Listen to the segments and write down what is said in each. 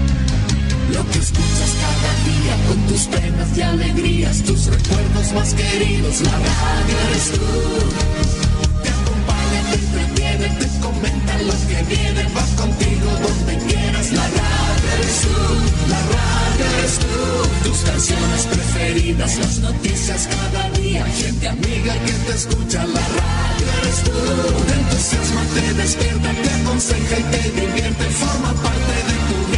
Lo que escuchas cada día con tus penas y alegrías, tus recuerdos más queridos, la radio eres tú. Te acompaña, te entretiene, te comenta los que vienen, vas contigo donde quieras, la radio eres tú, la radio eres tú. Tus canciones preferidas, las noticias cada día, gente amiga que te escucha, la radio eres tú. Te entusiasma, te despierta, te aconseja y te divierte, forma parte de tu vida,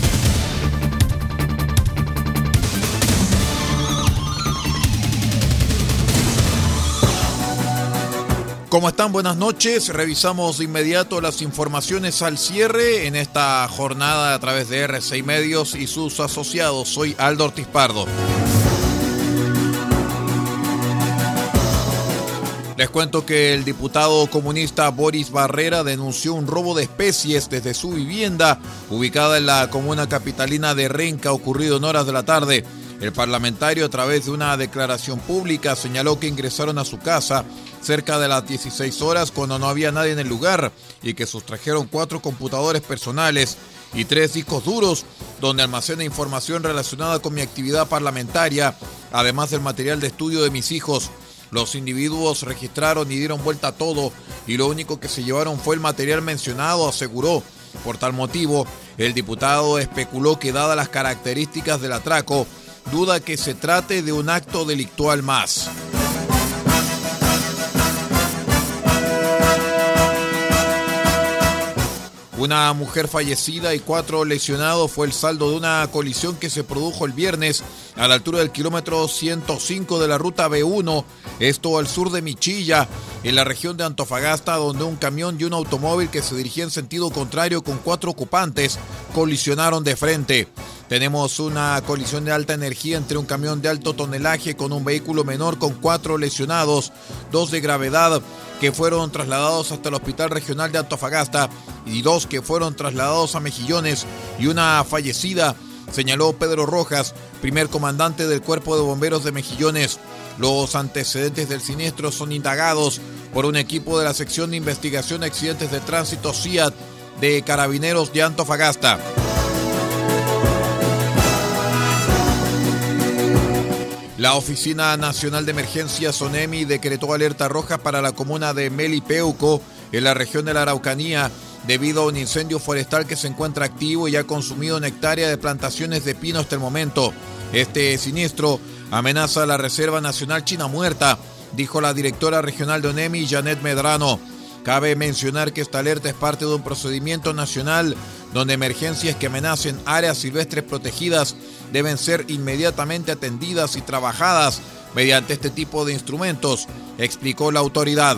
¿Cómo están? Buenas noches. Revisamos de inmediato las informaciones al cierre en esta jornada a través de R6 Medios y sus asociados. Soy Aldo Ortiz Pardo. Les cuento que el diputado comunista Boris Barrera denunció un robo de especies desde su vivienda ubicada en la comuna capitalina de Renca ocurrido en horas de la tarde. El parlamentario a través de una declaración pública señaló que ingresaron a su casa cerca de las 16 horas cuando no había nadie en el lugar y que sustrajeron cuatro computadores personales y tres discos duros donde almacena información relacionada con mi actividad parlamentaria, además del material de estudio de mis hijos. Los individuos registraron y dieron vuelta a todo y lo único que se llevaron fue el material mencionado, aseguró. Por tal motivo, el diputado especuló que dadas las características del atraco, duda que se trate de un acto delictual más. Una mujer fallecida y cuatro lesionados fue el saldo de una colisión que se produjo el viernes a la altura del kilómetro 105 de la ruta B1, esto al sur de Michilla, en la región de Antofagasta, donde un camión y un automóvil que se dirigía en sentido contrario con cuatro ocupantes colisionaron de frente. Tenemos una colisión de alta energía entre un camión de alto tonelaje con un vehículo menor con cuatro lesionados, dos de gravedad que fueron trasladados hasta el Hospital Regional de Antofagasta y dos que fueron trasladados a Mejillones y una fallecida, señaló Pedro Rojas, primer comandante del Cuerpo de Bomberos de Mejillones. Los antecedentes del siniestro son indagados por un equipo de la sección de investigación de accidentes de tránsito CIAT de Carabineros de Antofagasta. La Oficina Nacional de Emergencias ONEMI decretó alerta roja para la comuna de Melipeuco, en la región de la Araucanía, debido a un incendio forestal que se encuentra activo y ha consumido una hectárea de plantaciones de pino hasta el momento. Este siniestro amenaza la Reserva Nacional China Muerta, dijo la directora regional de ONEMI, Janet Medrano. Cabe mencionar que esta alerta es parte de un procedimiento nacional donde emergencias que amenacen áreas silvestres protegidas deben ser inmediatamente atendidas y trabajadas mediante este tipo de instrumentos, explicó la autoridad.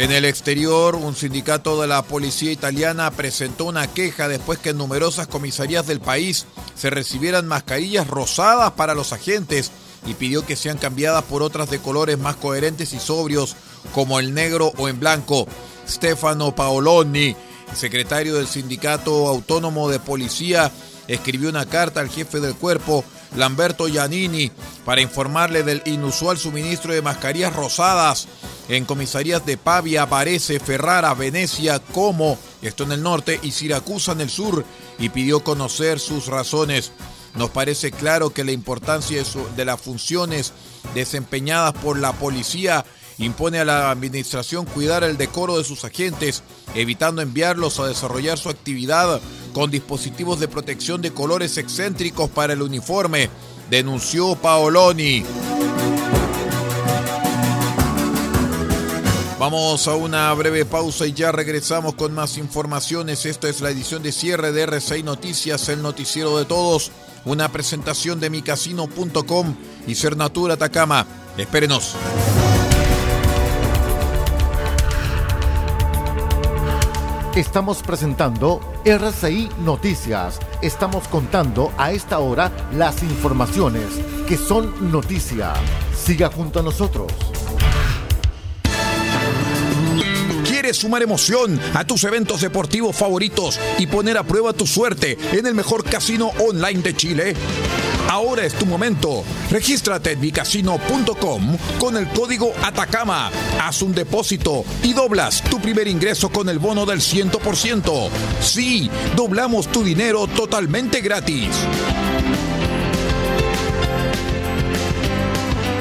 En el exterior, un sindicato de la policía italiana presentó una queja después que en numerosas comisarías del país se recibieran mascarillas rosadas para los agentes y pidió que sean cambiadas por otras de colores más coherentes y sobrios como el negro o en blanco. Stefano Paoloni, secretario del Sindicato Autónomo de Policía, escribió una carta al jefe del cuerpo, Lamberto Giannini, para informarle del inusual suministro de mascarillas rosadas en comisarías de Pavia, Varese, Ferrara, Venecia, Como, esto en el norte, y Siracusa en el sur, y pidió conocer sus razones. Nos parece claro que la importancia de las funciones desempeñadas por la policía impone a la administración cuidar el decoro de sus agentes, evitando enviarlos a desarrollar su actividad con dispositivos de protección de colores excéntricos para el uniforme, denunció Paoloni. Vamos a una breve pausa y ya regresamos con más informaciones. Esta es la edición de cierre de R6 Noticias, el noticiero de todos. Una presentación de micasino.com y Cernatura Atacama. Espérenos. Estamos presentando RCI Noticias. Estamos contando a esta hora las informaciones que son noticia. Siga junto a nosotros. ¿Quieres sumar emoción a tus eventos deportivos favoritos y poner a prueba tu suerte en el mejor casino online de Chile? Ahora es tu momento. Regístrate en micasino.com con el código Atacama. Haz un depósito y doblas tu primer ingreso con el bono del 100%. Sí, doblamos tu dinero totalmente gratis.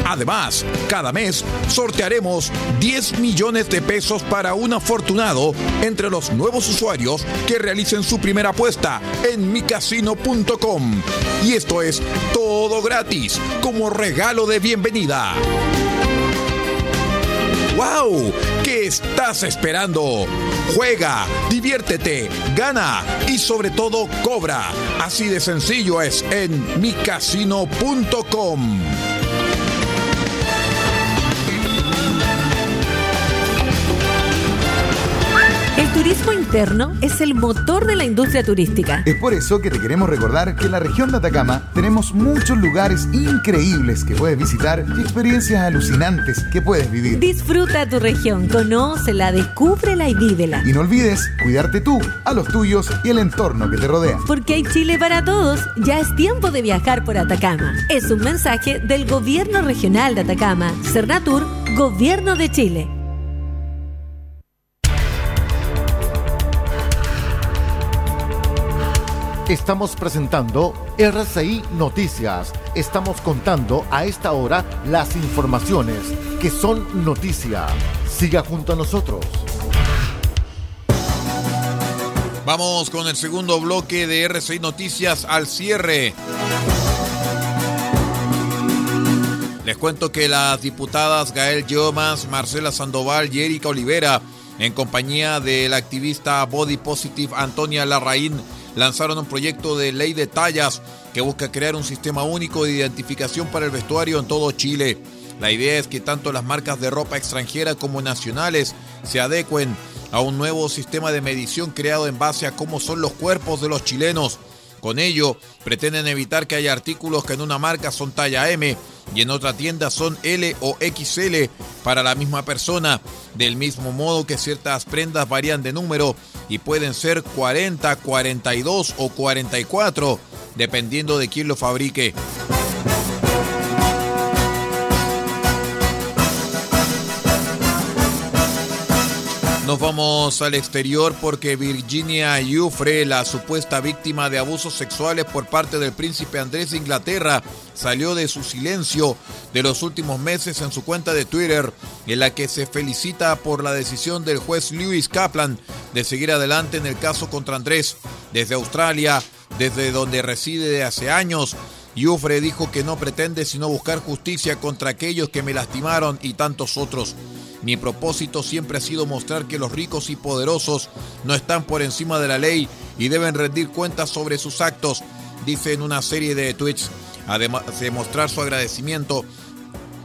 Además, cada mes sortearemos 10 millones de pesos para un afortunado entre los nuevos usuarios que realicen su primera apuesta en micasino.com. Y esto es todo gratis, como regalo de bienvenida. ¡Wow! ¿Qué estás esperando? Juega, diviértete, gana y sobre todo cobra. Así de sencillo es en micasino.com. El turismo interno es el motor de la industria turística. Es por eso que te queremos recordar que en la región de Atacama tenemos muchos lugares increíbles que puedes visitar y experiencias alucinantes que puedes vivir. Disfruta tu región, conócela, descúbrela y vívela. Y no olvides cuidarte tú, a los tuyos y el entorno que te rodea. Porque hay Chile para todos, ya es tiempo de viajar por Atacama. Es un mensaje del Gobierno Regional de Atacama, Cernatur, Gobierno de Chile. Estamos presentando RCI Noticias. Estamos contando a esta hora las informaciones que son noticia. Siga junto a nosotros. Vamos con el segundo bloque de RCI Noticias al cierre. Les cuento que las diputadas Gael Yomas, Marcela Sandoval y Erika Olivera, en compañía del activista Body Positive Antonia Larraín, lanzaron un proyecto de ley de tallas que busca crear un sistema único de identificación para el vestuario en todo Chile. La idea es que tanto las marcas de ropa extranjera como nacionales se adecuen a un nuevo sistema de medición creado en base a cómo son los cuerpos de los chilenos. Con ello, pretenden evitar que haya artículos que en una marca son talla M y en otra tienda son L o XL para la misma persona, del mismo modo que ciertas prendas varían de número y pueden ser 40, 42 o 44, dependiendo de quién lo fabrique. Nos vamos al exterior porque Virginia Yufre, la supuesta víctima de abusos sexuales por parte del príncipe Andrés de Inglaterra, salió de su silencio de los últimos meses en su cuenta de Twitter, en la que se felicita por la decisión del juez Lewis Kaplan de seguir adelante en el caso contra Andrés. Desde Australia, desde donde reside de hace años, Yufre dijo que no pretende sino buscar justicia contra aquellos que me lastimaron y tantos otros. Mi propósito siempre ha sido mostrar que los ricos y poderosos no están por encima de la ley y deben rendir cuentas sobre sus actos, dice en una serie de tweets, además de mostrar su agradecimiento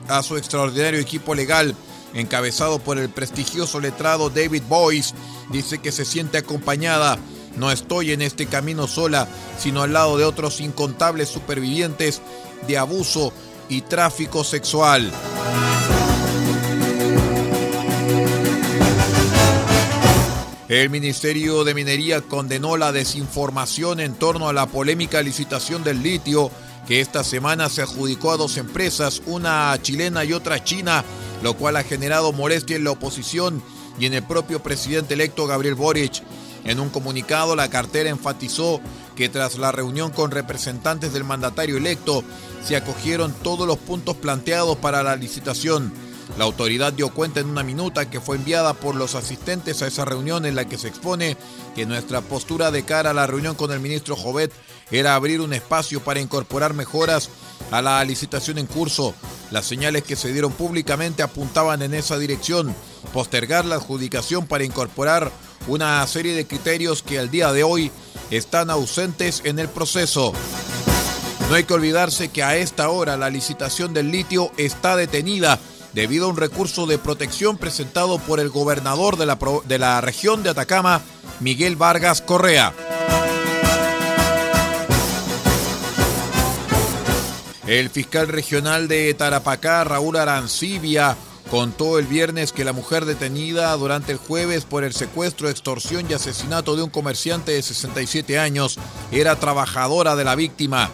a su extraordinario equipo legal, encabezado por el prestigioso letrado David Boyce, dice que se siente acompañada. No estoy en este camino sola, sino al lado de otros incontables supervivientes de abuso y tráfico sexual. El Ministerio de Minería condenó la desinformación en torno a la polémica licitación del litio que esta semana se adjudicó a dos empresas, una chilena y otra china, lo cual ha generado molestia en la oposición y en el propio presidente electo Gabriel Boric. En un comunicado, la cartera enfatizó que tras la reunión con representantes del mandatario electo, se acogieron todos los puntos planteados para la licitación. La autoridad dio cuenta en una minuta que fue enviada por los asistentes a esa reunión en la que se expone que nuestra postura de cara a la reunión con el ministro Jovet era abrir un espacio para incorporar mejoras a la licitación en curso. Las señales que se dieron públicamente apuntaban en esa dirección, postergar la adjudicación para incorporar una serie de criterios que al día de hoy están ausentes en el proceso. No hay que olvidarse que a esta hora la licitación del litio está detenida debido a un recurso de protección presentado por el gobernador de la, de la región de Atacama, Miguel Vargas Correa. El fiscal regional de Tarapacá, Raúl Arancibia, contó el viernes que la mujer detenida durante el jueves por el secuestro, extorsión y asesinato de un comerciante de 67 años era trabajadora de la víctima.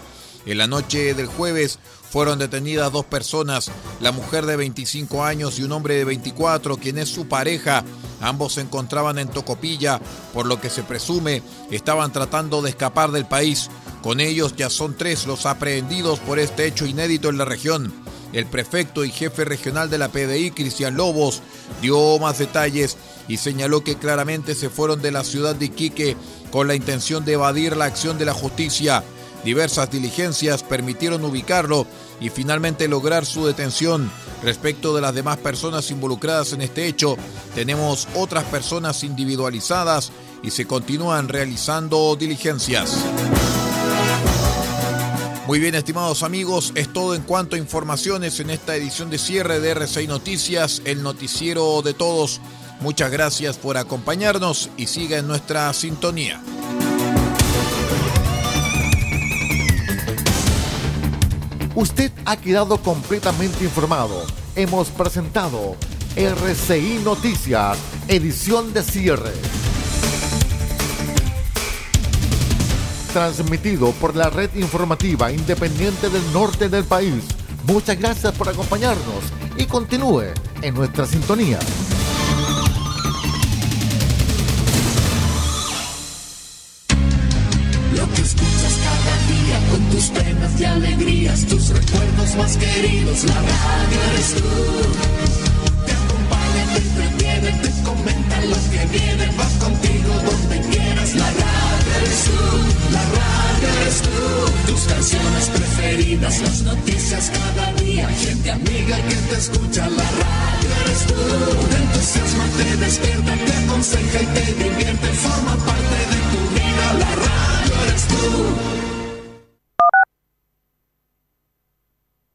En la noche del jueves fueron detenidas dos personas, la mujer de 25 años y un hombre de 24, quien es su pareja. Ambos se encontraban en Tocopilla, por lo que se presume estaban tratando de escapar del país. Con ellos ya son tres los aprehendidos por este hecho inédito en la región. El prefecto y jefe regional de la PDI, Cristian Lobos, dio más detalles y señaló que claramente se fueron de la ciudad de Iquique con la intención de evadir la acción de la justicia. Diversas diligencias permitieron ubicarlo y finalmente lograr su detención. Respecto de las demás personas involucradas en este hecho, tenemos otras personas individualizadas y se continúan realizando diligencias. Muy bien, estimados amigos, es todo en cuanto a informaciones en esta edición de cierre de R6 Noticias, el noticiero de todos. Muchas gracias por acompañarnos y siga en nuestra sintonía. Usted ha quedado completamente informado. Hemos presentado RCI Noticias, edición de cierre. transmitido por la red informativa independiente del norte del país. Muchas gracias por acompañarnos y continúe en nuestra sintonía. Tus recuerdos más queridos, la radio eres tú. Te acompaña, te entretiene, te comenta los que vienen,